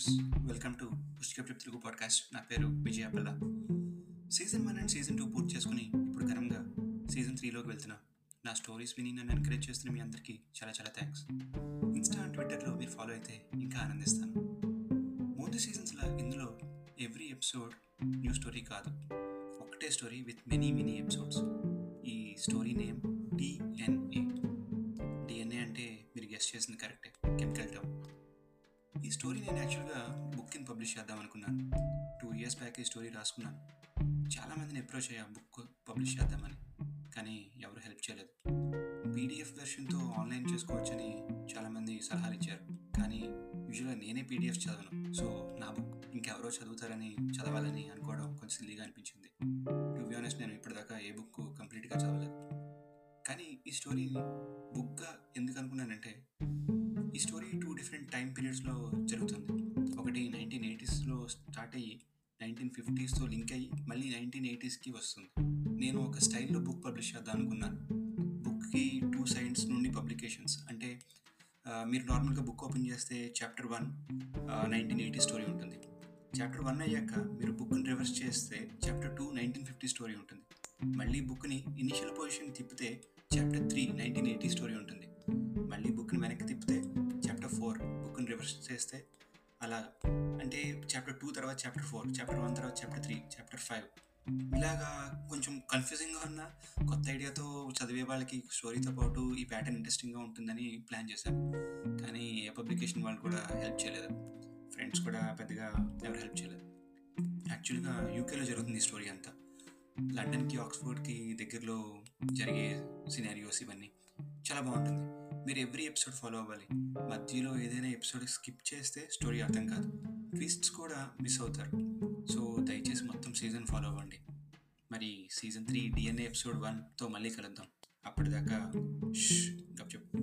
Friends welcome to పుష్టికప్టి Telugu podcast. నా పేరు Vijaya Palla season one and season two పూర్తి చేసుకుని ఇప్పుడు ఘనంగా సీజన్ త్రీలోకి వెళ్తున్నా. నా స్టోరీస్ విని నన్ను ఎంకరేజ్ చేస్తున్న మీ అందరికీ చాలా చాలా థ్యాంక్స్ ఇన్స్టా అండ్ ట్విట్టర్లో మీరు ఫాలో అయితే ఇంకా ఆనందిస్తాను. ముందు సీజన్స్లో ఇందులో ఎవ్రీ ఎపిసోడ్ న్యూ స్టోరీ కాదు. ఒకటే story with many many episodes ఈ స్టోరీ నేమ్ డిఎన్ఏ డిఎన్ఏ అంటే మీరు గెస్ట్ చేసింది కరెక్టే కెమికల్ ఈ స్టోరీ నేను యాక్చువల్గా బుక్ కింద పబ్లిష్ చేద్దాం అనుకున్నాను. టూ ఇయర్స్ బ్యాక్ ఈ స్టోరీ రాసుకున్నాను. చాలామందిని అప్రోచ్ అయ్యా బుక్ పబ్లిష్ చేద్దామని. కానీ ఎవరు హెల్ప్ చేయలేదు. పీడిఎఫ్ వెర్షన్తో ఆన్లైన్ చేసుకోవచ్చని చాలామంది సలహాలు ఇచ్చారు. కానీ యూజువల్గా నేనే పీడిఎఫ్ చదవను. సో నా బుక్ ఇంకెవరో చదువుతారని చదవాలని అనుకోవడం కొంచెం సిల్లీగా అనిపించింది. టు బి ఆనెస్ట్ నేను ఇప్పటిదాకా ఏ బుక్ కంప్లీట్గా చదవలేదు. కానీ ఈ స్టోరీ బుక్గా స్టార్ట్ అయ్యి నైన్టీన్ ఫిఫ్టీస్తో లింక్ అయ్యి మళ్ళీ నైన్టీన్ ఎయిటీస్కి వస్తుంది. నేను ఒక స్టైల్లో బుక్ పబ్లిష్ చేద్దాం అనుకున్నాను. బుక్కి టూ సైడ్స్ నుండి పబ్లికేషన్స్. అంటే మీరు నార్మల్గా బుక్ ఓపెన్ చేస్తే chapter one nineteen eighty story ఉంటుంది. చాప్టర్ వన్ అయ్యాక మీరు బుక్ని రివర్స్ చేస్తే chapter two nineteen fifty story ఉంటుంది. మళ్ళీ బుక్ని ఇనిషియల్ పొజిషన్ తిప్పితే chapter three nineteen eighty story ఉంటుంది. మళ్ళీ బుక్ని వెనక్కి తిప్పితే చాప్టర్ ఫోర్ బుక్ని రివర్స్ చేస్తే అలా అంటే చాప్టర్ టూ తర్వాత చాప్టర్ ఫోర్ చాప్టర్ వన్ తర్వాత చాప్టర్ త్రీ చాప్టర్ ఫైవ్ ఇలాగా కొంచెం కన్ఫ్యూజింగ్గా ఉన్న కొత్త ఐడియాతో చదివే వాళ్ళకి స్టోరీతో పాటు ఈ ప్యాటర్న్ ఇంట్రెస్టింగ్గా ఉంటుందని ప్లాన్ చేశాను. కానీ ఏ పబ్లికేషన్ వాళ్ళు కూడా హెల్ప్ చేయలేదు. ఫ్రెండ్స్ కూడా పెద్దగా ఎవరు హెల్ప్ చేయలేదు. యాక్చువల్గా యూకేలో జరుగుతుంది ఈ స్టోరీ అంతా. లండన్కి ఆక్స్ఫోర్డ్కి దగ్గరలో జరిగే సినారియోస్ ఇవన్నీ. చాలా బాగుంటుంది. మీరు ఎవ్రీ ఎపిసోడ్ ఫాలో అవ్వాలి. మధ్యలో ఏదైనా ఎపిసోడ్ స్కిప్ చేస్తే స్టోరీ అర్థం కాదు. ట్విస్ట్స్ కూడా మిస్ అవుతారు. సో దయచేసి మొత్తం సీజన్ ఫాలో అవ్వండి. మరి సీజన్ త్రీ డిఎన్ఏ ఎపిసోడ్ వన్తో మళ్ళీ కలుద్దాం. అప్పటిదాకా చెప్పు